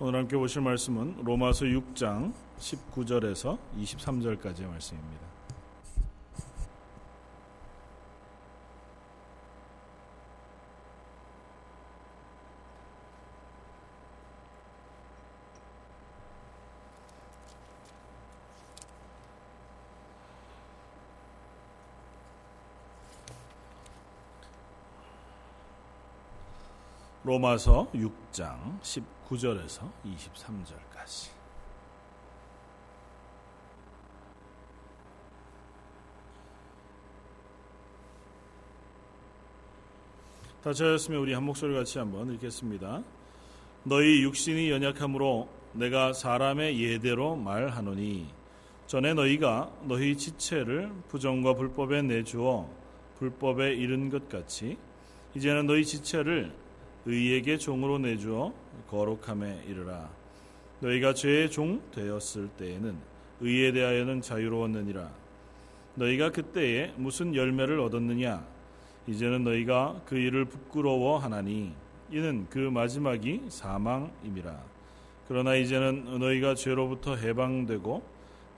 오늘 함께 보실 말씀은 로마서 6장 19절에서 23절까지의 말씀입니다. 로마서 6장 19절에서 23절까지. 다 저였으면 우리 한 목소리 같이 한번 읽겠습니다. 너희 육신이 연약함으로 내가 사람의 예대로 말하노니 전에 너희가 너희 지체를 부정과 불법에 내주어 불법에 이른 것 같이 이제는 너희 지체를 의에게 종으로 내주어 거룩함에 이르라. 너희가 죄의 종 되었을 때에는 의에 대하여는 자유로웠느니라. 너희가 그때에 무슨 열매를 얻었느냐? 이제는 너희가 그 일을 부끄러워하나니 이는 그 마지막이 사망임이라. 그러나 이제는 너희가 죄로부터 해방되고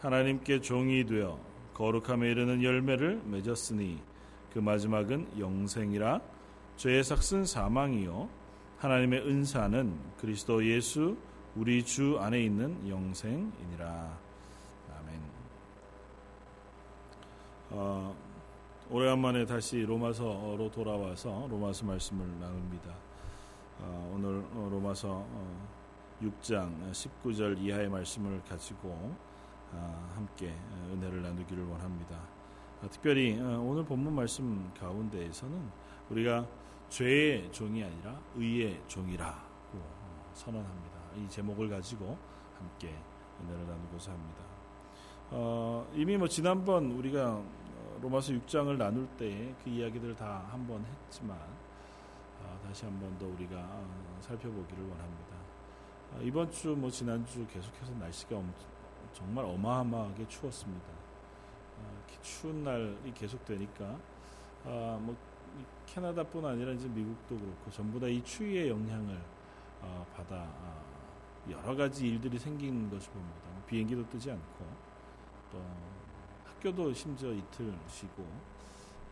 하나님께 종이 되어 거룩함에 이르는 열매를 맺었으니 그 마지막은 영생이라. 죄의 삭은 사망이요 하나님의 은사는 그리스도 예수 우리 주 안에 있는 영생이니라. 아멘. 어, 오래간만에 다시 로마서로 돌아와서 로마서 말씀을 나눕니다. 어, 오늘 로마서 6장 어, 19절 이하의 말씀을 가지고 어, 함께 은혜를 나누기를 원합니다. 어, 특별히 오늘 본문 말씀 가운데에서는 우리가 죄의 종이 아니라 의의 종이라고 선언합니다. 이 제목을 가지고 함께 은혜를 나누고자 합니다. 어, 이미 뭐 지난번 우리가 로마서 6장을 나눌 때 그 이야기들을 다 한번 했지만 어, 다시 한 번 더 우리가 어, 살펴보기를 원합니다. 어, 이번 주 뭐 지난주 계속해서 날씨가 엄, 정말 어마어마하게 추웠습니다. 어, 추운 날이 계속되니까 아, 뭐 캐나다뿐 아니라 이제 미국도 그렇고 전부 다 이 추위의 영향을 어, 받아 어, 여러 가지 일들이 생긴 것을 봅니다. 뭐 비행기도 뜨지 않고 또 학교도 심지어 이틀 쉬고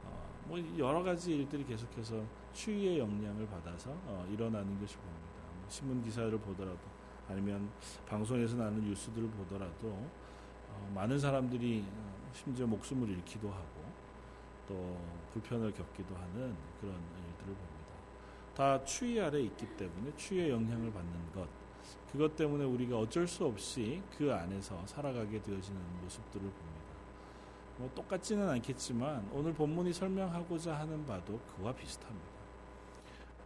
어, 뭐 여러 가지 일들이 계속해서 추위의 영향을 받아서 어, 일어나는 것을 봅니다. 뭐 신문 기사를 보더라도 아니면 방송에서 나는 뉴스들을 보더라도 어, 많은 사람들이 어, 심지어 목숨을 잃기도 하고 또 불편을 겪기도 하는 그런 일들을 봅니다. 다 추위 아래 있기 때문에 추위의 영향을 받는 것, 그것 때문에 우리가 어쩔 수 없이 그 안에서 살아가게 되어지는 모습들을 봅니다. 뭐 똑같지는 않겠지만 오늘 본문이 설명하고자 하는 바도 그와 비슷합니다.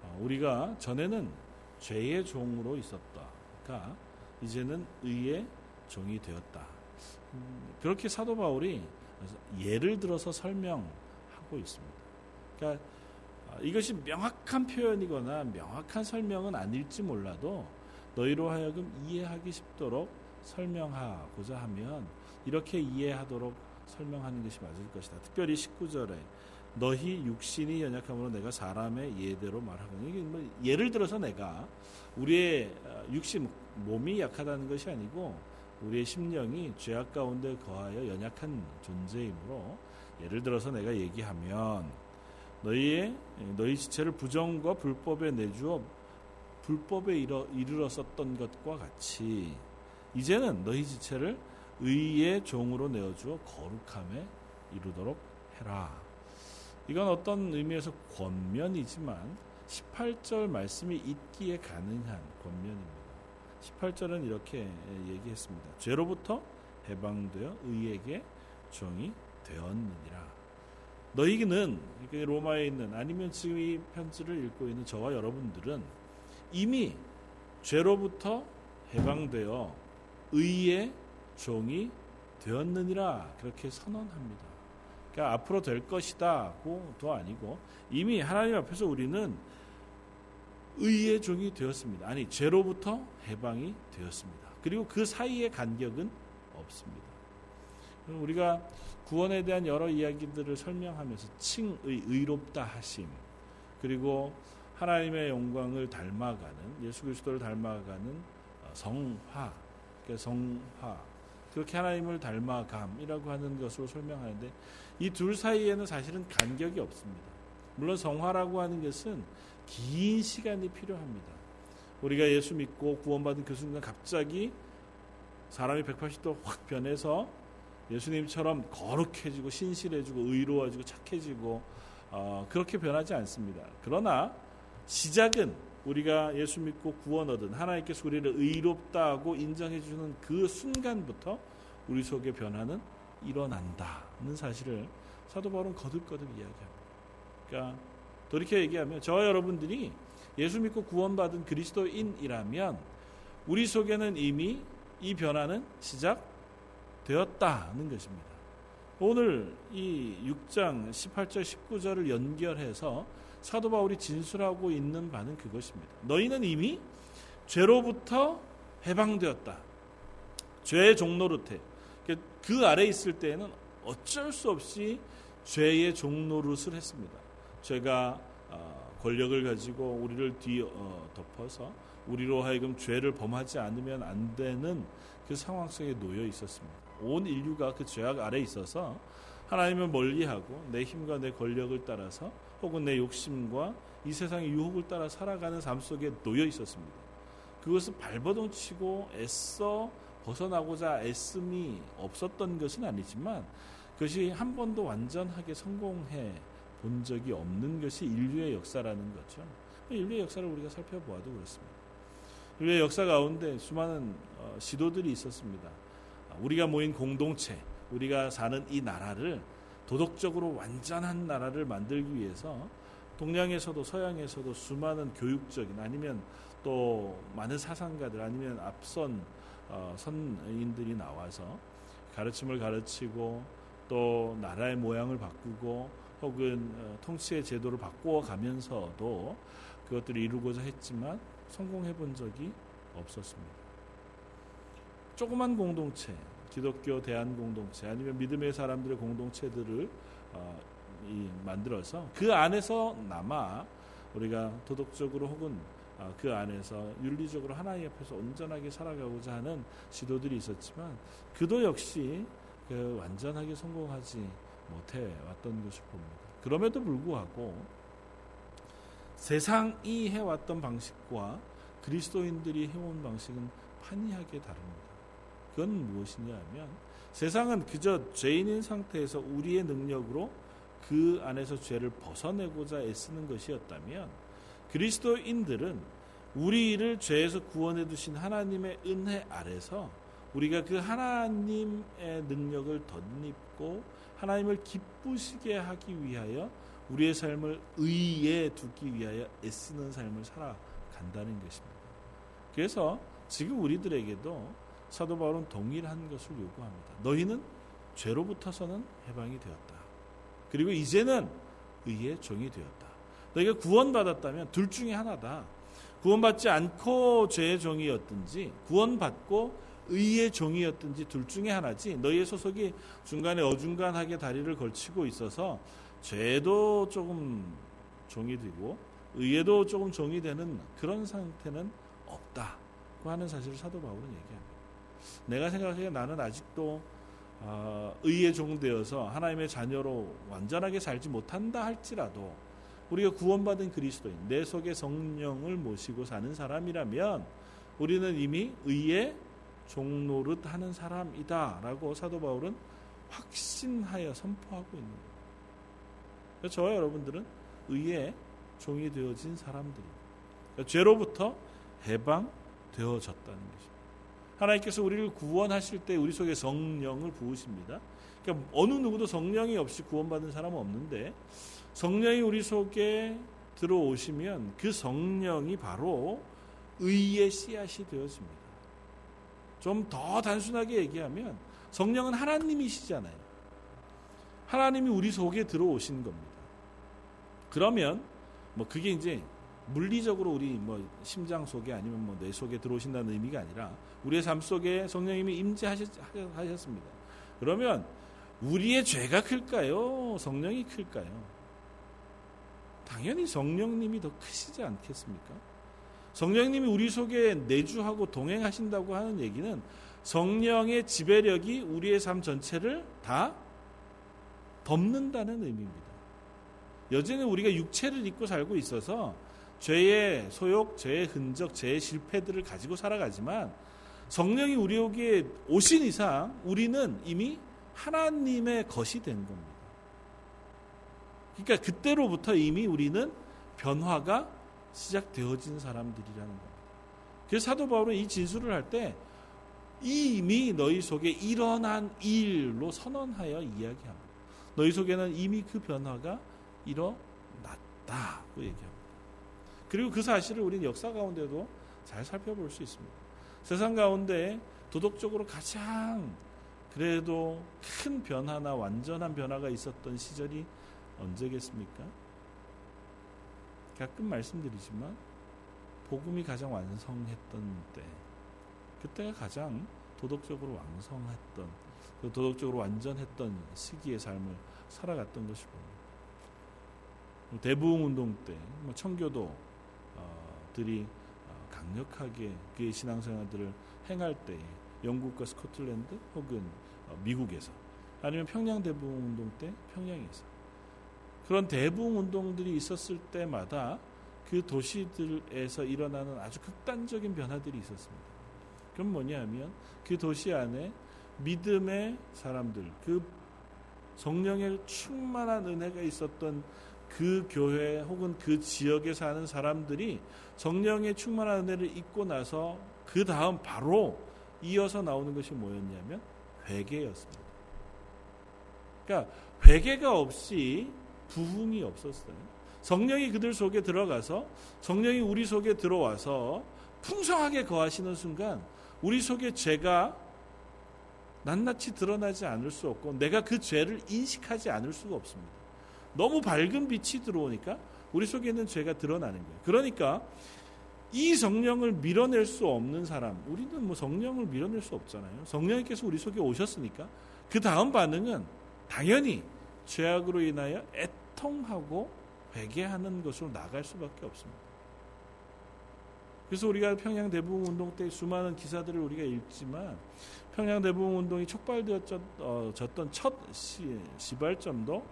어, 우리가 전에는 죄의 종으로 있었다가 이제는 의의 종이 되었다. 음, 그렇게 사도 바울이 예를 들어서 설명 하고 있습니다. 그러니까 아, 이것이 명확한 표현이거나 명확한 설명은 아닐지 몰라도 너희로 하여금 이해하기 쉽도록 설명하고자 하면 이렇게 이해하도록 설명하는 것이 맞을 것이다. 특별히 19절에 너희 육신이 연약함으로 내가 사람의 예대로 말하거니 이게 뭐 예를 들어서 내가 우리의 아, 육신 몸이 약하다는 것이 아니고 우리의 심령이 죄악 가운데 거하여 연약한 존재이므로 예를 들어서 내가 얘기하면 너희의 너희 지체를 부정과 불법에 내주어 불법에 이르, 이르렀었던 것과 같이 이제는 너희 지체를 의의 종으로 내어주어 거룩함에 이르도록 해라. 이건 어떤 의미에서 권면이지만 18절 말씀이 있기에 가능한 권면입니다. 18절은 이렇게 얘기했습니다. 죄로부터 해방되어 의에게 종이 되었느니라. 너희는 로마에 있는 아니면 지금 이 편지를 읽고 있는 저와 여러분들은 이미 죄로부터 해방되어 의의 종이 되었느니라 그렇게 선언합니다. 그러니까 앞으로 될 것이다고도 아니고 이미 하나님 앞에서 우리는 의의 종이 되었습니다. 아니 죄로부터 해방이 되었습니다. 그리고 그 사이의 간격은 없습니다. 우리가 구원에 대한 여러 이야기들을 설명하면서 칭의 의롭다 하심 그리고 하나님의 영광을 닮아가는 예수 그리스도를 닮아가는 어, 성화, 그러니까 성화 그렇게 하나님을 닮아감이라고 하는 것으로 설명하는데 이 둘 사이에는 사실은 간격이 없습니다. 물론 성화라고 하는 것은 긴 시간이 필요합니다. 우리가 예수 믿고 구원받은 그 순간 갑자기 사람이 180도 확 변해서 예수님처럼 거룩해지고 신실해지고 의로워지고 착해지고 어, 그렇게 변하지 않습니다. 그러나 시작은 우리가 예수 믿고 구원 얻은 하나님께서 우리를 의롭다 하고 인정해 주는 그 순간부터 우리 속에 변화는 일어난다는 사실을 사도 바울은 거듭거듭 이야기합니다. 그러니까 돌이켜 얘기하면 저와 여러분들이 예수 믿고 구원받은 그리스도인이라면 우리 속에는 이미 이 변화는 시작 되었다는 것입니다. 오늘 이 6장 18절 19절을 연결해서 사도 바울이 진술하고 있는 바는 그것입니다. 너희는 이미 죄로부터 해방되었다. 죄의 종노릇해. 그 아래 있을 때에는 어쩔 수 없이 죄의 종노릇을 했습니다. 죄가 어, 권력을 가지고 우리를 뒤덮어서 어, 우리로 하여금 죄를 범하지 않으면 안 되는 그 상황 속에 놓여 있었습니다. 온 인류가 그 죄악 아래 있어서 하나님을 멀리하고 내 힘과 내 권력을 따라서 혹은 내 욕심과 이 세상의 유혹을 따라 살아가는 삶 속에 놓여 있었습니다. 그것을 발버둥치고 애써 벗어나고자 애씀이 없었던 것은 아니지만 그것이 한 번도 완전하게 성공해 본 적이 없는 것이 인류의 역사라는 거죠. 인류의 역사를 우리가 살펴보아도 그렇습니다. 인류의 역사 가운데 수많은 어, 시도들이 있었습니다. 우리가 모인 공동체, 우리가 사는 이 나라를 도덕적으로 완전한 나라를 만들기 위해서 동양에서도 서양에서도 수많은 교육적인 아니면 또 많은 사상가들 아니면 앞선 어, 선인들이 나와서 가르침을 가르치고 또 나라의 모양을 바꾸고 혹은 어, 통치의 제도를 바꾸어 가면서도 그것들을 이루고자 했지만 성공해 본 적이 없었습니다. 조그만 공동체, 기독교 대한 공동체 아니면 믿음의 사람들의 공동체들을 어, 이, 만들어서 그 안에서 남아 우리가 도덕적으로 혹은 어, 그 안에서 윤리적으로 하나님 앞에서 온전하게 살아가고자 하는 시도들이 있었지만 그도 역시 그 완전하게 성공하지 못해 왔던 것을 봅니다. 그럼에도 불구하고 세상이 해왔던 방식과 그리스도인들이 해온 방식은 판이하게 다릅니다. 그건 무엇이냐 하면 세상은 그저 죄인인 상태에서 우리의 능력으로 그 안에서 죄를 벗어내고자 애쓰는 것이었다면 그리스도인들은 우리를 죄에서 구원해 두신 하나님의 은혜 아래서 우리가 그 하나님의 능력을 덧입고 하나님을 기쁘시게 하기 위하여 우리의 삶을 의에 두기 위하여 애쓰는 삶을 살아간다는 것입니다. 그래서 지금 우리들에게도 사도 바울은 동일한 것을 요구합니다. 너희는 죄로부터서는 해방이 되었다. 그리고 이제는 의의 종이 되었다. 너희가 구원받았다면 둘 중에 하나다. 구원받지 않고 죄의 종이었든지 구원받고 의의 종이었든지 둘 중에 하나지 너희의 소속이 중간에 어중간하게 다리를 걸치고 있어서 죄도 조금 종이 되고 의에도 조금 종이 되는 그런 상태는 없다고 하는 사실을 사도 바울은 얘기합니다. 내가 생각하기에 나는 아직도 어, 의의 종되어서 하나님의 자녀로 완전하게 살지 못한다 할지라도 우리가 구원받은 그리스도인 내 속에 성령을 모시고 사는 사람이라면 우리는 이미 의의 종노릇 하는 사람이다라고 사도 바울은 확신하여 선포하고 있는 거예요. 저와 여러분들은 의의 종이 되어진 사람들입니다. 그러니까 죄로부터 해방되어졌다는 것입니다. 하나님께서 우리를 구원하실 때 우리 속에 성령을 부으십니다. 그러니까 어느 누구도 성령이 없이 구원받은 사람은 없는데 성령이 우리 속에 들어오시면 그 성령이 바로 의의 씨앗이 되어집니다. 좀 더 단순하게 얘기하면 성령은 하나님이시잖아요. 하나님이 우리 속에 들어오신 겁니다. 그러면 뭐 그게 이제 물리적으로 우리 뭐 심장 속에 아니면 뭐 뇌 속에 들어오신다는 의미가 아니라 우리의 삶 속에 성령님이 임재하셨습니다. 그러면 우리의 죄가 클까요? 성령이 클까요? 당연히 성령님이 더 크시지 않겠습니까? 성령님이 우리 속에 내주하고 동행하신다고 하는 얘기는 성령의 지배력이 우리의 삶 전체를 다 덮는다는 의미입니다. 여전히 우리가 육체를 입고 살고 있어서 죄의 소욕, 죄의 흔적, 죄의 실패들을 가지고 살아가지만 성령이 우리에게 오신 이상 우리는 이미 하나님의 것이 된 겁니다. 그러니까 그때로부터 이미 우리는 변화가 시작되어진 사람들이라는 겁니다. 그래서 사도 바울은 이 진술을 할 때 이미 너희 속에 일어난 일로 선언하여 이야기합니다. 너희 속에는 이미 그 변화가 일어났다고 얘기합니다. 그리고 그 사실을 우리는 역사 가운데도 잘 살펴볼 수 있습니다. 세상 가운데 도덕적으로 가장 그래도 큰 변화나 완전한 변화가 있었던 시절이 언제겠습니까? 가끔 말씀드리지만 복음이 가장 완성했던 때 그때가 가장 도덕적으로 왕성했던 그 도덕적으로 완전했던 시기의 삶을 살아갔던 것이 봅니다. 대부흥 운동 때뭐 청교도 들이 어, 강력하게 그의 신앙생활들을 행할 때에 영국과 스코틀랜드 혹은 어, 미국에서 아니면 평양 대부흥 운동 때 평양에서 그런 대부흥 운동들이 있었을 때마다 그 도시들에서 일어나는 아주 극단적인 변화들이 있었습니다. 그럼 뭐냐면 그 도시 안에 믿음의 사람들, 그 성령의 충만한 은혜가 있었던 그 교회 혹은 그 지역에 사는 사람들이 성령의 충만한 은혜를 잊고 나서 그 다음 바로 이어서 나오는 것이 뭐였냐면 회개였습니다. 그러니까 회개가 없이 부흥이 없었어요. 성령이 그들 속에 들어가서 성령이 우리 속에 들어와서 풍성하게 거하시는 순간 우리 속에 죄가 낱낱이 드러나지 않을 수 없고 내가 그 죄를 인식하지 않을 수가 없습니다. 너무 밝은 빛이 들어오니까 우리 속에 있는 죄가 드러나는 거예요. 그러니까 이 성령을 밀어낼 수 없는 사람, 우리는 뭐 성령을 밀어낼 수 없잖아요. 성령님께서 우리 속에 오셨으니까 그 다음 반응은 당연히 죄악으로 인하여 애통하고 회개하는 것으로 나갈 수밖에 없습니다. 그래서 우리가 평양 대부흥 운동 때 수많은 기사들을 우리가 읽지만 평양 대부흥 운동이 촉발되었던 어, 첫 시, 시발점도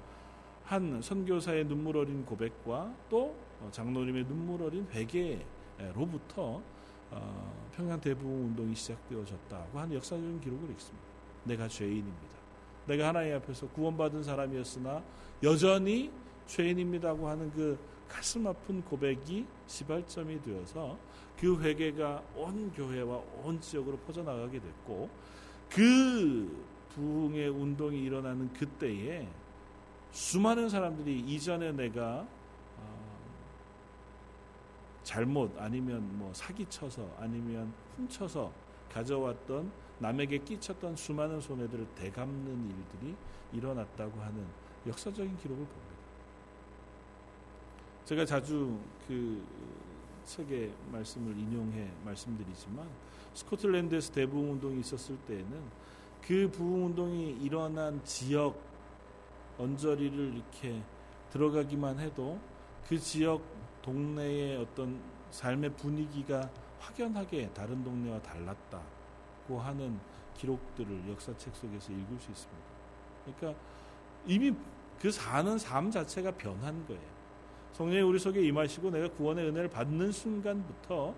한 선교사의 눈물 어린 고백과 또 어, 장로님의 눈물 어린 회개로부터 어, 평양 대부흥 운동이 시작되어졌다고 하는 역사적인 기록을 읽습니다. 내가 죄인입니다. 내가 하나님 앞에서 구원받은 사람이었으나 여전히 죄인입니다고 하는 그 가슴 아픈 고백이 시발점이 되어서 그 회개가 온 교회와 온 지역으로 퍼져나가게 됐고 그 부흥의 운동이 일어나는 그때에 수많은 사람들이 이전에 내가 어, 잘못 아니면 뭐 사기쳐서 아니면 훔쳐서 가져왔던 남에게 끼쳤던 수많은 손해들을 되갚는 일들이 일어났다고 하는 역사적인 기록을 봅니다. 제가 자주 그 책의 말씀을 인용해 말씀드리지만 스코틀랜드에서 대부흥 운동이 있었을 때에는 그 부흥 운동이 일어난 지역 언저리를 이렇게 들어가기만 해도 그 지역 동네의 어떤 삶의 분위기가 확연하게 다른 동네와 달랐다고 하는 기록들을 역사책 속에서 읽을 수 있습니다. 그러니까 이미 그 사는 삶 자체가 변한 거예요. 성령이 우리 속에 임하시고 내가 구원의 은혜를 받는 순간부터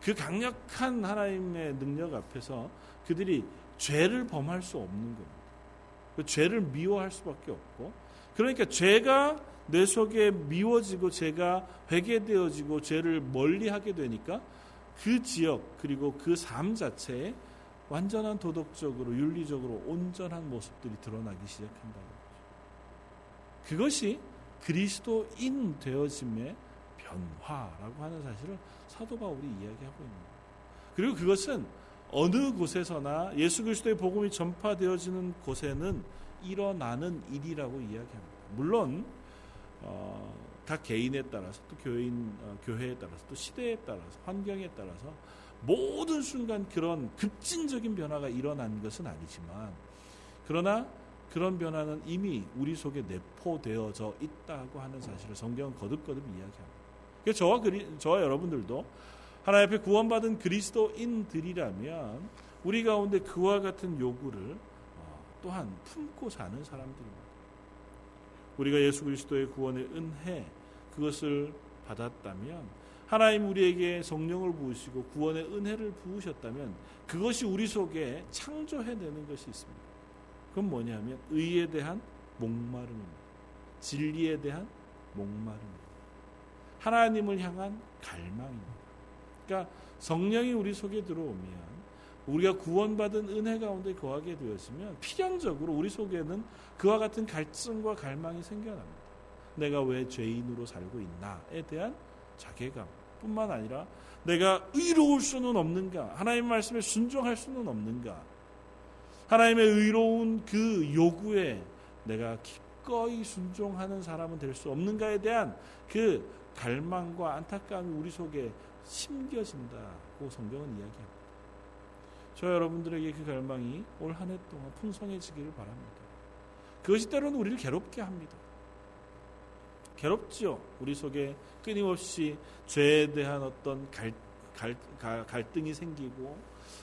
그 강력한 하나님의 능력 앞에서 그들이 죄를 범할 수 없는 겁니다. 그 죄를 미워할 수밖에 없고 그러니까 죄가 내 속에 미워지고 죄가 회개되어지고 죄를 멀리하게 되니까 그 지역 그리고 그 삶 자체에 완전한 도덕적으로 윤리적으로 온전한 모습들이 드러나기 시작한다는 거죠. 그것이 그리스도인 되어짐의 변화라고 하는 사실을 사도 바울이 이야기하고 있는 거예요. 그리고 그것은 어느 곳에서나 예수 그리스도의 복음이 전파되어지는 곳에는 일어나는 일이라고 이야기합니다. 물론 어, 각 개인에 따라서 또 교인 어, 교회에 따라서 또 시대에 따라서 환경에 따라서 모든 순간 그런 급진적인 변화가 일어난 것은 아니지만 그러나 그런 변화는 이미 우리 속에 내포되어져 있다고 하는 사실을 성경은 거듭거듭 이야기합니다. 저와 그리, 저와 여러분들도 하나님 앞에 구원받은 그리스도인들이라면 우리 가운데 그와 같은 요구를 어, 또한 품고 사는 사람들입니다. 우리가 예수 그리스도의 구원의 은혜 그것을 받았다면 하나님 우리에게 성령을 부으시고 구원의 은혜를 부으셨다면 그것이 우리 속에 창조해내는 것이 있습니다. 그건 뭐냐면 의에 대한 목마름입니다. 진리에 대한 목마름입니다. 하나님을 향한 갈망입니다. 그러니까 성령이 우리 속에 들어오면 우리가 구원받은 은혜 가운데 거하게 되었으면 필연적으로 우리 속에는 그와 같은 갈증과 갈망이 생겨납니다. 내가 왜 죄인으로 살고 있나에 대한 자괴감 뿐만 아니라 내가 의로울 수는 없는가? 하나님 말씀에 순종할 수는 없는가? 하나님의 의로운 그 요구에 내가 기꺼이 순종하는 사람은 될 수 없는가에 대한 그 갈망과 안타까움이 우리 속에 심겨진다고 성경은 이야기합니다. 저 여러분들에게 그 갈망이 올 한 해 동안 풍성해지기를 바랍니다. 그것이 때로는 우리를 괴롭게 합니다. 괴롭죠. 우리 속에 끊임없이 죄에 대한 어떤 갈, 갈, 갈등이 생기고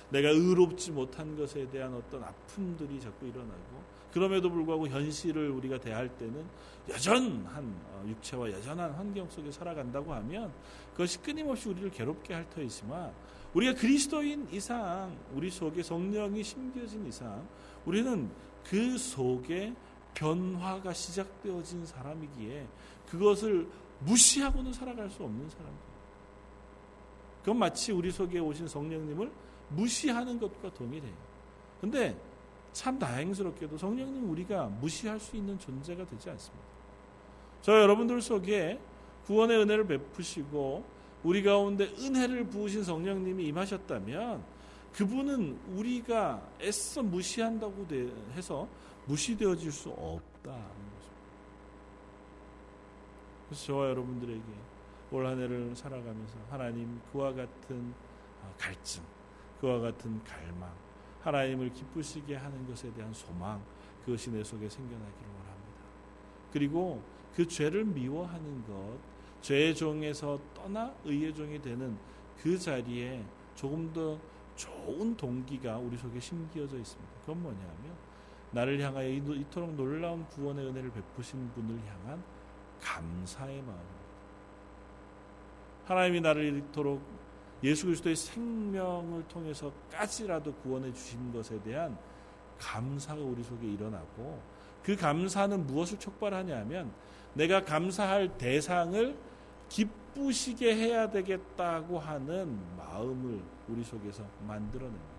내가 의롭지 못한 것에 대한 어떤 아픔들이 자꾸 일어나고 그럼에도 불구하고 현실을 우리가 대할 때는 여전한 어, 육체와 여전한 환경 속에 살아간다고 하면 그것이 끊임없이 우리를 괴롭게 할 터이지만 우리가 그리스도인 이상 우리 속에 성령이 심겨진 이상 우리는 그 속에 변화가 시작되어진 사람이기에 그것을 무시하고는 살아갈 수 없는 사람들. 그건 마치 우리 속에 오신 성령님을 무시하는 것과 동일해요. 근데 참 다행스럽게도 성령님 우리가 무시할 수 있는 존재가 되지 않습니다. 저 여러분들 속에 구원의 은혜를 베푸시고 우리 가운데 은혜를 부으신 성령님이 임하셨다면 그분은 우리가 애써 무시한다고 해서 무시되어질 수 없다는 것입니다. 그래서 저와 여러분들에게 올 한 해를 살아가면서 하나님 그와 같은 아, 갈증, 그와 같은 갈망, 하나님을 기쁘시게 하는 것에 대한 소망, 그것이 내 속에 생겨나기를 원합니다. 그리고 그 죄를 미워하는 것, 죄의 종에서 떠나 의의 종이 되는 그 자리에 조금 더 좋은 동기가 우리 속에 심기어져 있습니다. 그건 뭐냐면 나를 향하여 이토록 놀라운 구원의 은혜를 베푸신 분을 향한 감사의 마음입니다. 하나님이 나를 이토록 예수 그리스도의 생명을 통해서까지라도 구원해 주신 것에 대한 감사가 우리 속에 일어나고 그 감사는 무엇을 촉발하냐면 내가 감사할 대상을 기쁘시게 해야 되겠다고 하는 마음을 우리 속에서 만들어냅니다.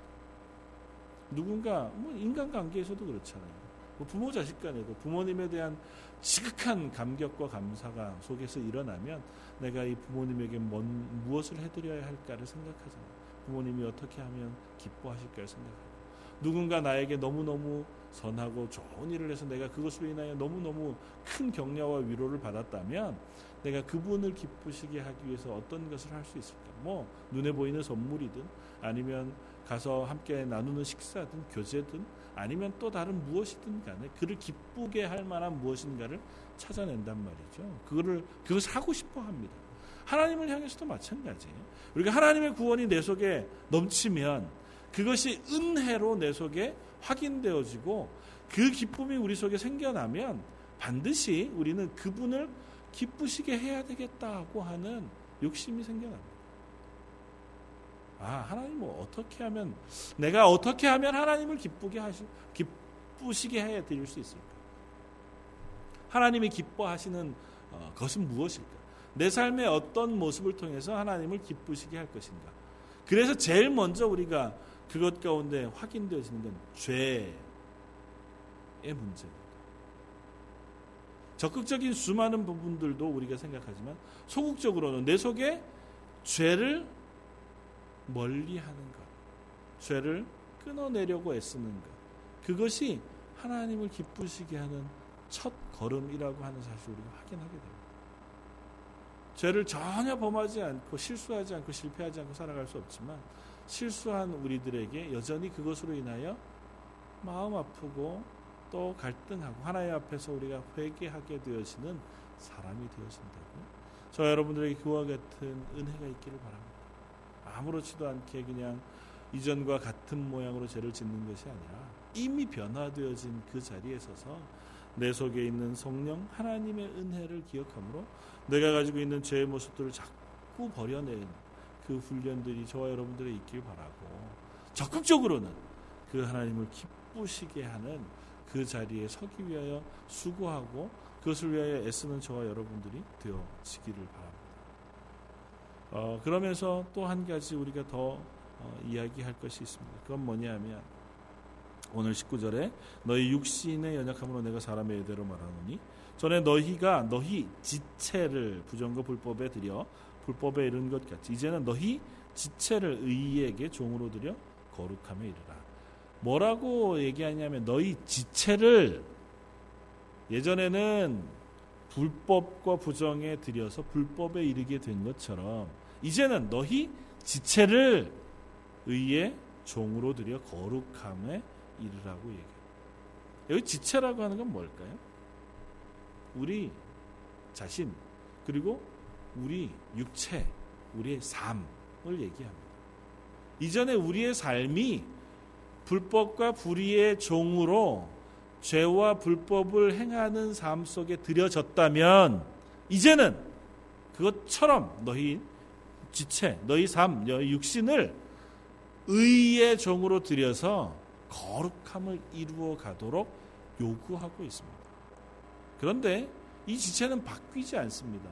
누군가 뭐 인간관계에서도 그렇잖아요. 뭐 부모 자식 간에도 부모님에 대한 지극한 감격과 감사가 속에서 일어나면 내가 이 부모님에게 뭔, 무엇을 해드려야 할까를 생각하잖아요. 부모님이 어떻게 하면 기뻐하실까를 생각하고 누군가 나에게 너무너무 선하고 좋은 일을 해서 내가 그것으로 인하여 너무너무 큰 격려와 위로를 받았다면 내가 그분을 기쁘시게 하기 위해서 어떤 것을 할 수 있을까? 뭐 눈에 보이는 선물이든 아니면 가서 함께 나누는 식사든 교제든 아니면 또 다른 무엇이든 간에 그를 기쁘게 할 만한 무엇인가를 찾아낸단 말이죠. 그거를 그것을 하고 싶어 합니다. 하나님을 향해서도 마찬가지예요. 우리가 하나님의 구원이 내 속에 넘치면 그것이 은혜로 내 속에 확인되어지고 그 기쁨이 우리 속에 생겨나면 반드시 우리는 그분을 기쁘시게 해야 되겠다고 하는 욕심이 생겨납니다. 아, 하나님 뭐 어떻게 하면 내가 어떻게 하면 하나님을 기쁘게 하시 기쁘시게 해 드릴 수 있을까? 하나님이 기뻐하시는 어, 것은 무엇일까? 내 삶의 어떤 모습을 통해서 하나님을 기쁘시게 할 것인가? 그래서 제일 먼저 우리가 그것 가운데 확인되어지는 건 죄의 문제입니다. 적극적인 수많은 부분들도 우리가 생각하지만 소극적으로는 내 속에 죄를 멀리하는 것, 죄를 끊어내려고 애쓰는 것, 그것이 하나님을 기쁘시게 하는 첫 걸음이라고 하는 사실을 우리가 확인하게 됩니다. 죄를 전혀 범하지 않고 실수하지 않고 실패하지 않고 살아갈 수 없지만 실수한 우리들에게 여전히 그것으로 인하여 마음 아프고 또 갈등하고 하나님 앞에서 우리가 회개하게 되어지는 사람이 되어진다고. 저 여러분들에게 그와 같은 은혜가 있기를 바랍니다. 아무렇지도 않게 그냥 이전과 같은 모양으로 죄를 짓는 것이 아니라 이미 변화되어진 그 자리에 서서 내 속에 있는 성령 하나님의 은혜를 기억함으로 내가 가지고 있는 죄의 모습들을 자꾸 버려낸 그 훈련들이 저와 여러분들에 있길 바라고 적극적으로는 그 하나님을 기쁘시게 하는 그 자리에 서기 위하여 수고하고 그것을 위하여 애쓰는 저와 여러분들이 되어지기를 바랍니다. 어, 그러면서 또 한 가지 우리가 더 어, 이야기할 것이 있습니다. 그건 뭐냐면 오늘 19절에 너희 육신의 연약함으로 내가 사람의 예대로 말하노니 전에 너희가 너희 지체를 부정과 불법에 들여 불법에 이른 것 같이 이제는 너희 지체를 의에게 종으로 들여 거룩함에 이르라. 뭐라고 얘기하냐면 너희 지체를 예전에는 불법과 부정에 들여서 불법에 이르게 된 것처럼 이제는 너희 지체를 의의 종으로 들여 거룩함에 이르라고 얘기해요. 여기 지체라고 하는 건 뭘까요? 우리 자신 그리고 우리 육체, 우리의 삶을 얘기합니다. 이전에 우리의 삶이 불법과 불의의 종으로 죄와 불법을 행하는 삶 속에 들여졌다면 이제는 그것처럼 너희 지체, 너희 삶, 너희 육신을 의의 종으로 들여서 거룩함을 이루어 가도록 요구하고 있습니다. 그런데 이 지체는 바뀌지 않습니다.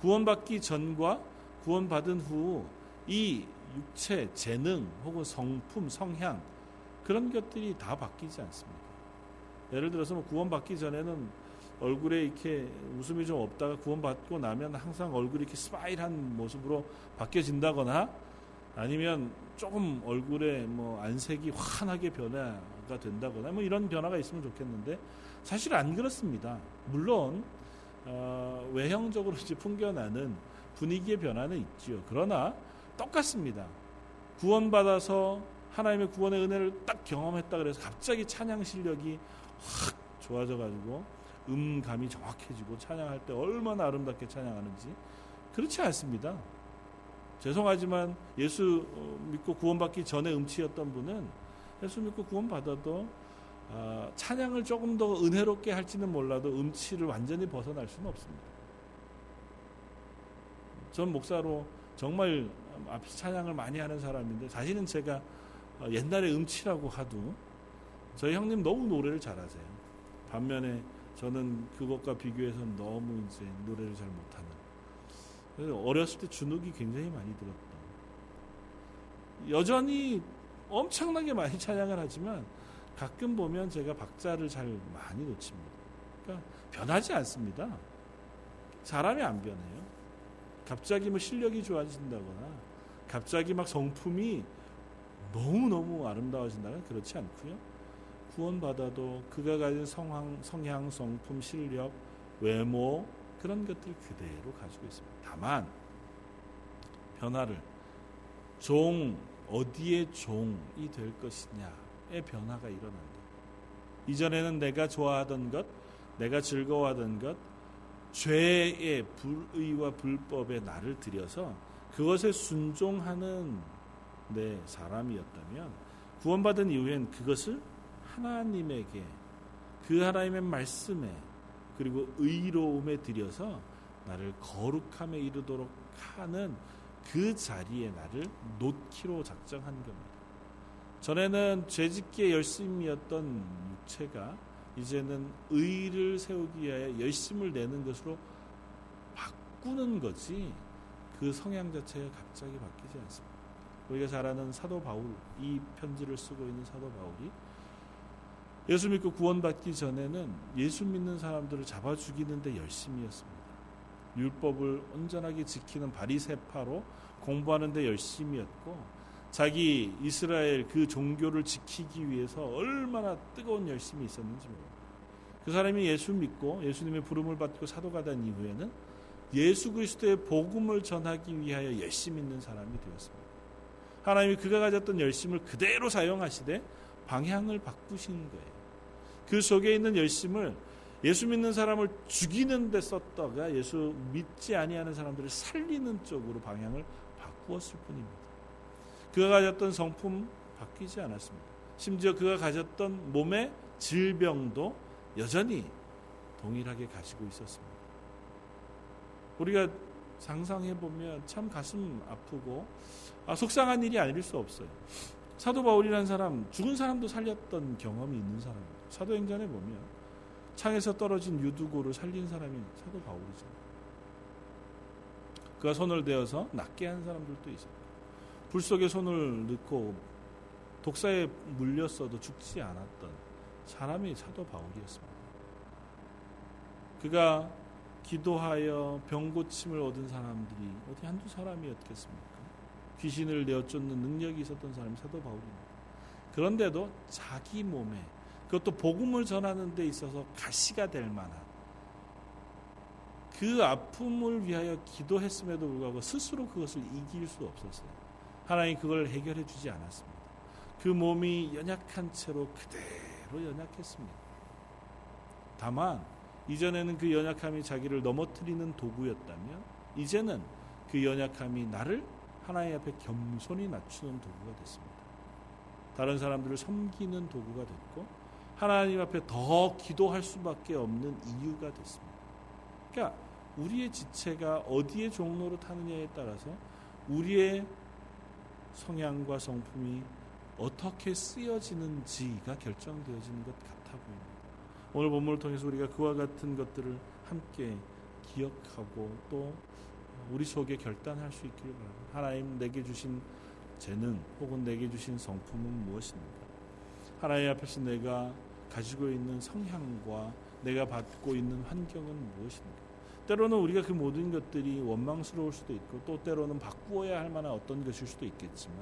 구원받기 전과 구원받은 후 이 육체, 재능 혹은 성품, 성향 그런 것들이 다 바뀌지 않습니다. 예를 들어서 뭐 구원받기 전에는 얼굴에 이렇게 웃음이 좀 없다가 구원받고 나면 항상 얼굴이 이렇게 스마일한 모습으로 바뀌어진다거나 아니면 조금 얼굴에 뭐 안색이 환하게 변화가 된다거나 뭐 이런 변화가 있으면 좋겠는데 사실 안 그렇습니다. 물론 어, 외형적으로 이제 풍겨나는 분위기의 변화는 있지요. 그러나 똑같습니다. 구원받아서 하나님의 구원의 은혜를 딱 경험했다 그래서 갑자기 찬양 실력이 확 좋아져 가지고 음감이 정확해지고 찬양할 때 얼마나 아름답게 찬양하는지 그렇지 않습니다. 죄송하지만 예수 믿고 구원받기 전에 음치였던 분은 예수 믿고 구원받아도 아, 찬양을 조금 더 은혜롭게 할지는 몰라도 음치를 완전히 벗어날 수는 없습니다. 전 목사로 정말 앞에 찬양을 많이 하는 사람인데 사실은 제가 어, 옛날에 음치라고 하도 저희 형님 너무 노래를 잘하세요. 반면에 저는 그것과 비교해서 너무 이제 노래를 잘 못하는. 그래서 어렸을 때 주눅이 굉장히 많이 들었다. 여전히 엄청나게 많이 찬양을 하지만 가끔 보면 제가 박자를 잘 많이 놓칩니다. 그러니까 변하지 않습니다. 사람이 안 변해요. 갑자기 뭐 실력이 좋아진다거나 갑자기 막 성품이 너무너무 아름다워진다는 그렇지 않고요. 구원받아도 그가 가진 성향, 성향, 성품, 실력, 외모 그런 것들 그대로 가지고 있습니다. 다만 변화를 종 어디에 종이 될 것이냐 의 변화가 일어난다. 이전에는 내가 좋아하던 것, 내가 즐거워하던 것, 죄의 불의와 불법에 나를 들여서 그것에 순종하는 내 사람이었다면 구원받은 이후엔 그것을 하나님에게 그 하나님의 말씀에 그리고 의로움에 들여서 나를 거룩함에 이르도록 하는 그 자리에 나를 놓기로 작정한 겁니다. 전에는 죄짓기에 열심이었던 육체가 이제는 의를 세우기 위해 열심을 내는 것으로 바꾸는 거지 그 성향 자체가 갑자기 바뀌지 않습니다. 우리가 잘 아는 사도 바울 이 편지를 쓰고 있는 사도 바울이 예수 믿고 구원받기 전에는 예수 믿는 사람들을 잡아 죽이는데 열심이었습니다. 율법을 온전하게 지키는 바리새파로 공부하는데 열심이었고 자기 이스라엘 그 종교를 지키기 위해서 얼마나 뜨거운 열심이 있었는지 모릅니다. 그 사람이 예수 믿고 예수님의 부름을 받고 사도가 된 이후에는 예수 그리스도의 복음을 전하기 위하여 열심히 있는 사람이 되었습니다. 하나님이 그가 가졌던 열심을 그대로 사용하시되 방향을 바꾸신 거예요. 그 속에 있는 열심을 예수 믿는 사람을 죽이는 데 썼다가 예수 믿지 아니하는 사람들을 살리는 쪽으로 방향을 부었을 뿐입니다. 그가 가졌던 성품 바뀌지 않았습니다. 심지어 그가 가졌던 몸의 질병도 여전히 동일하게 가지고 있었습니다. 우리가 상상해 보면 참 가슴 아프고 아, 속상한 일이 아닐 수 없어요. 사도 바울이라는 사람 죽은 사람도 살렸던 경험이 있는 사람입니다. 사도행전에 보면 창에서 떨어진 유두고를 살린 사람이 사도 바울이죠. 그가 손을 대어서 낫게 한 사람들도 있어요. 불 속에 손을 넣고 독사에 물렸어도 죽지 않았던 사람이 사도 바울이었습니다. 그가 기도하여 병 고침을 얻은 사람들이 어디 한두 사람이었겠습니까? 귀신을 내어쫓는 능력이 있었던 사람이 사도 바울입니다. 그런데도 자기 몸에 그것도 복음을 전하는 데 있어서 가시가 될 만한 그 아픔을 위하여 기도했음에도 불구하고 스스로 그것을 이길 수 없었어요. 하나님 그걸 해결해 주지 않았습니다. 그 몸이 연약한 채로 그대로 연약했습니다. 다만 이전에는 그 연약함이 자기를 넘어뜨리는 도구였다면 이제는 그 연약함이 나를 하나님 앞에 겸손히 낮추는 도구가 됐습니다. 다른 사람들을 섬기는 도구가 됐고 하나님 앞에 더 기도할 수밖에 없는 이유가 됐습니다. 그러니까 우리의 지체가 어디에 종로로 타느냐에 따라서 우리의 성향과 성품이 어떻게 쓰여지는지가 결정되어지는 것 같아 보입니다. 오늘 본문을 통해서 우리가 그와 같은 것들을 함께 기억하고 또 우리 속에 결단할 수 있기를 바랍니다. 하나님 내게 주신 재능 혹은 내게 주신 성품은 무엇입니까? 하나님 앞에서 내가 가지고 있는 성향과 내가 받고 있는 환경은 무엇입니까? 때로는 우리가 그 모든 것들이 원망스러울 수도 있고 또 때로는 바꾸어야 할 만한 어떤 것일 수도 있겠지만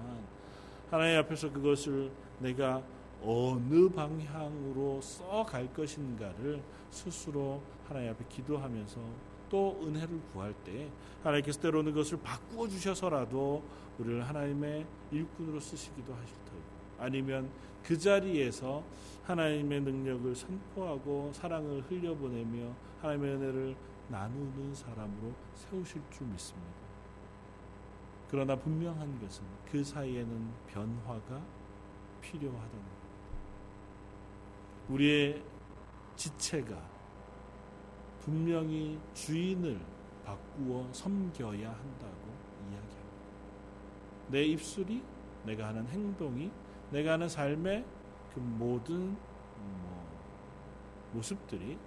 하나님 앞에서 그것을 내가 어느 방향으로 써갈 것인가를 스스로 하나님 앞에 기도하면서 또 은혜를 구할 때 하나님께서 때로는 그것을 바꾸어 주셔서라도 우리를 하나님의 일꾼으로 쓰시기도 하실 터이고 아니면 그 자리에서 하나님의 능력을 선포하고 사랑을 흘려보내며 하나님의 은혜를 나누는 사람으로 세우실 줄 믿습니다. 그러나 분명한 것은 그 사이에는 변화가 필요하다는 것. 우리의 지체가 분명히 주인을 바꾸어 섬겨야 한다고 이야기합니다. 내 입술이, 내가 하는 행동이, 내가 하는 삶의 그 모든 뭐 모습들이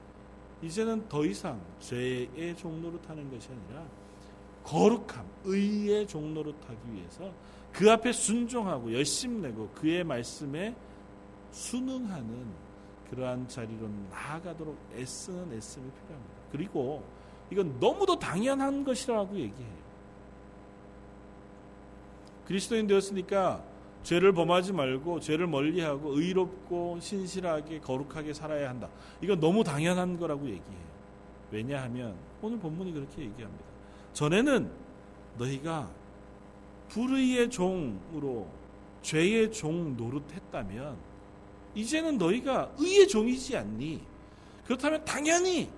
이제는 더 이상 죄의 종로로 타는 것이 아니라 거룩함, 의의 종로로 타기 위해서 그 앞에 순종하고 열심 내고 그의 말씀에 순응하는 그러한 자리로 나아가도록 애쓰는 애씀이 필요합니다. 그리고 이건 너무도 당연한 것이라고 얘기해요. 그리스도인 되었으니까 죄를 범하지 말고 죄를 멀리하고 의롭고 신실하게 거룩하게 살아야 한다. 이건 너무 당연한 거라고 얘기해요. 왜냐하면 오늘 본문이 그렇게 얘기합니다. 전에는 너희가 불의의 종으로 죄의 종 노릇했다면 이제는 너희가 의의 종이지 않니? 그렇다면 당연히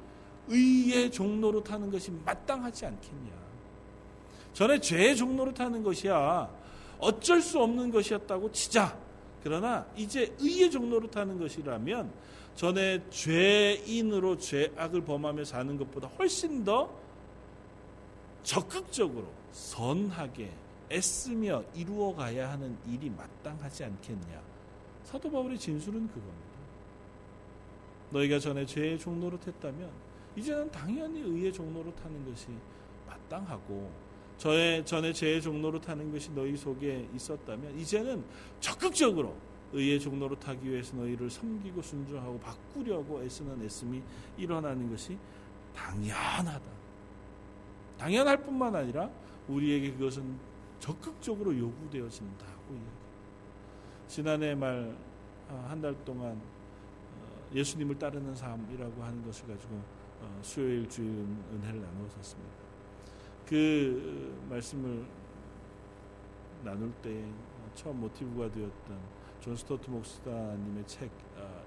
의의 종 노릇하는 것이 마땅하지 않겠냐? 전에 죄의 종 노릇하는 것이야 어쩔 수 없는 것이었다고 치자. 그러나 이제 의의 종 노릇하는 것이라면 전에 죄인으로 죄악을 범하며 사는 것보다 훨씬 더 적극적으로 선하게 애쓰며 이루어가야 하는 일이 마땅하지 않겠냐. 사도 바울의 진술은 그겁니다. 너희가 전에 죄의 종로를 했다면 이제는 당연히 의의 종로를 타는 것이 마땅하고 저의 전에 죄의 종로로 타는 것이 너희 속에 있었다면 이제는 적극적으로 의의 종로로 타기 위해서 너희를 섬기고 순종하고 바꾸려고 애쓰는 애씀이 일어나는 것이 당연하다. 당연할 뿐만 아니라 우리에게 그것은 적극적으로 요구되어진다고 이야기합니다. 지난해 말 한달 아, 동안 어, 예수님을 따르는 삶이라고 하는 것을 가지고 어, 수요일 주일 은혜를 나누었습니다. 그 말씀을 나눌 때 처음 모티브가 되었던 존 스토트 목사님의 책이 아,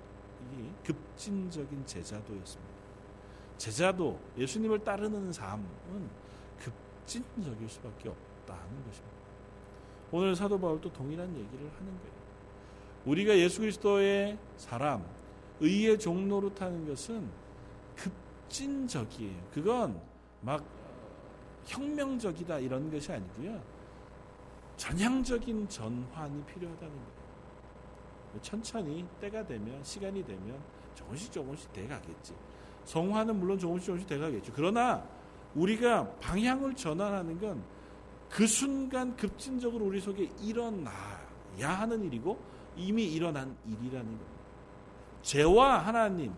급진적인 제자도였습니다. 제자도 예수님을 따르는 삶은 급진적일 수밖에 없다는 것입니다. 오늘 사도 바울도 동일한 얘기를 하는 거예요. 우리가 예수 그리스도의 사람, 의의 종로로 타는 것은 급진적이에요. 그건 막 혁명적이다 이런 것이 아니고요. 전향적인 전환이 필요하다는 거예요. 천천히 때가 되면 시간이 되면 조금씩 조금씩 돼가겠지. 성화는 물론 조금씩 조금씩 돼가겠죠. 그러나 우리가 방향을 전환하는 건 그 순간 급진적으로 우리 속에 일어나야 하는 일이고 이미 일어난 일이라는 겁니다. 죄와 하나님,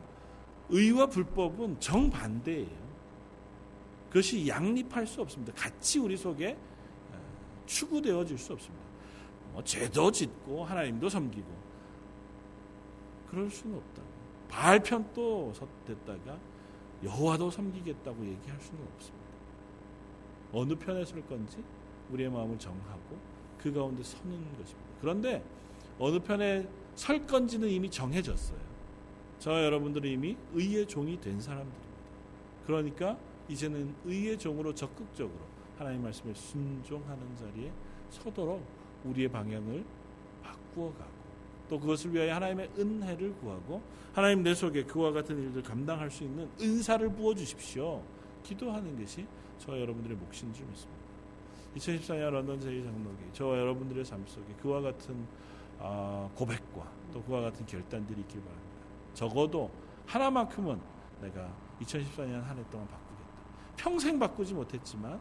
의와 불법은 정반대예요. 그것이 양립할 수 없습니다. 같이 우리 속에 어, 추구되어질 수 없습니다. 뭐 죄도 짓고 하나님도 섬기고 그럴 수는 없다. 발편 또 섰댔다가 여호와도 섬기겠다고 얘기할 수는 없습니다. 어느 편에 설 건지 우리의 마음을 정하고 그 가운데 서는 것입니다. 그런데 어느 편에 설 건지는 이미 정해졌어요. 저 여러분들은 이미 의의 종이 된 사람들입니다. 그러니까 이제는 의의 종으로 적극적으로 하나님 말씀에 순종하는 자리에 서도록 우리의 방향을 바꾸어 가고 또 그것을 위하여 하나님의 은혜를 구하고 하나님 내 속에 그와 같은 일들 감당할 수 있는 은사를 부어 주십시오. 기도하는 것이 저 여러분들의 몫인 줄 믿습니다. 2014년 런던 제2장로기 저와 여러분들의 삶 속에 그와 같은 아, 고백과 또 그와 같은 결단들이 있길 바랍니다. 적어도 하나만큼은 내가 2014년 한 해 동안 바꾸겠다. 평생 바꾸지 못했지만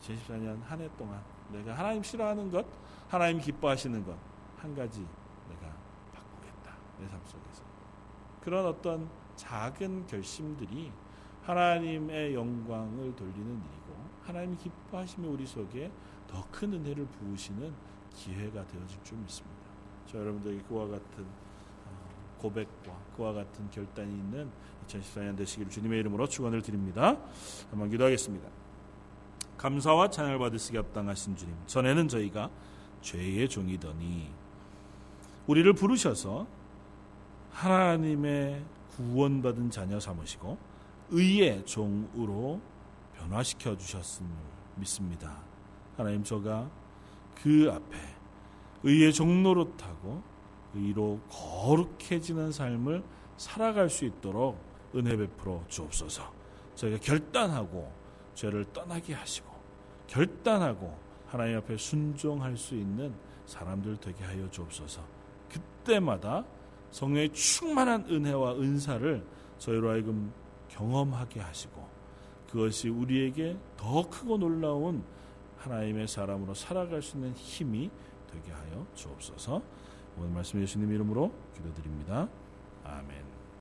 2014년 한 해 동안 내가 하나님 싫어하는 것, 하나님 기뻐하시는 것 한 가지 내가 바꾸겠다. 내 삶 속에서. 그런 어떤 작은 결심들이 하나님의 영광을 돌리는 일이고 하나님 기뻐하시며 우리 속에 더 큰 은혜를 부으시는 기회가 되어질 줄 믿습니다. 저 여러분들에게 그와 같은 어, 고백과 그와 같은 결단이 있는 2014년 되시기를 주님의 이름으로 축원을 드립니다. 한번 기도하겠습니다. 감사와 찬양을 받으시기 합당하신 주님. 전에는 저희가 죄의 종이더니 우리를 부르셔서 하나님의 구원받은 자녀 삼으시고 의의 종으로 변화시켜 주셨음을 믿습니다. 하나님 저가 그 앞에 의의 종로로 타고 의로 거룩해지는 삶을 살아갈 수 있도록 은혜 베풀어 주옵소서. 저희가 결단하고 죄를 떠나게 하시고 결단하고 하나님 앞에 순종할 수 있는 사람들 되게 하여 주옵소서. 그때마다 성령의 충만한 은혜와 은사를 저희로 하여금 경험하게 하시고 그것이 우리에게 더 크고 놀라운 하나님의 사람으로 살아갈 수 있는 힘이 되게 하여 주옵소서. 오늘 말씀 예수님 이름으로 기도드립니다. 아멘.